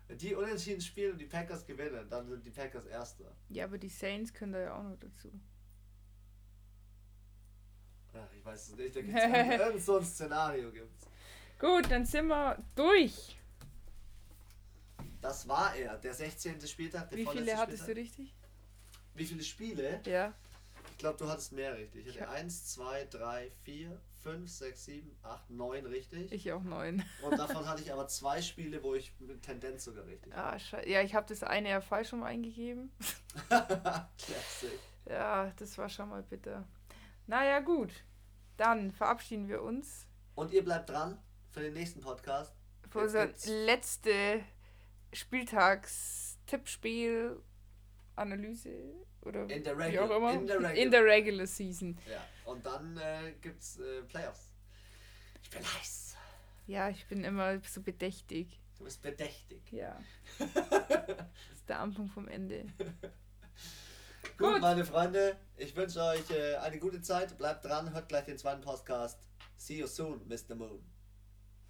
wenn die unentschieden spielen und die Packers gewinnen, dann sind die Packers Erster. Ja, aber die Saints können da ja auch noch dazu. Ach, ich weiß es nicht. Da gibt es irgend so ein Szenario. Gibt's. Gut, dann sind wir durch. Das war er, der 16. Spieltag. Der Wie viele hattest Spieltag. du richtig? Wie viele Spiele? Ja. Ich glaube, du hattest mehr richtig. Ich hatte 1, 2, 3, 4, 5, 6, 7, 8, 9 richtig. Ich auch 9. Und davon hatte ich aber zwei Spiele, wo ich mit Tendenz sogar richtig ah, Ja, ich habe das eine ja falsch schon mal eingegeben. ja, das war schon mal bitter. Naja, gut. Dann verabschieden wir uns. Und ihr bleibt dran für den nächsten Podcast. Für unser letzte Spieltags-Tippspiel Analyse oder in der Regular, wie auch immer. In der Regular, in der regular Season. Ja, und dann äh, gibt's äh, Playoffs. Ich bin heiß. Ja, ich bin immer so bedächtig. Du bist bedächtig. Ja. das ist der Anfang vom Ende. Gut, Gut, meine Freunde, ich wünsche euch äh, eine gute Zeit. Bleibt dran, hört gleich den zweiten Podcast. See you soon, Mr. Moon.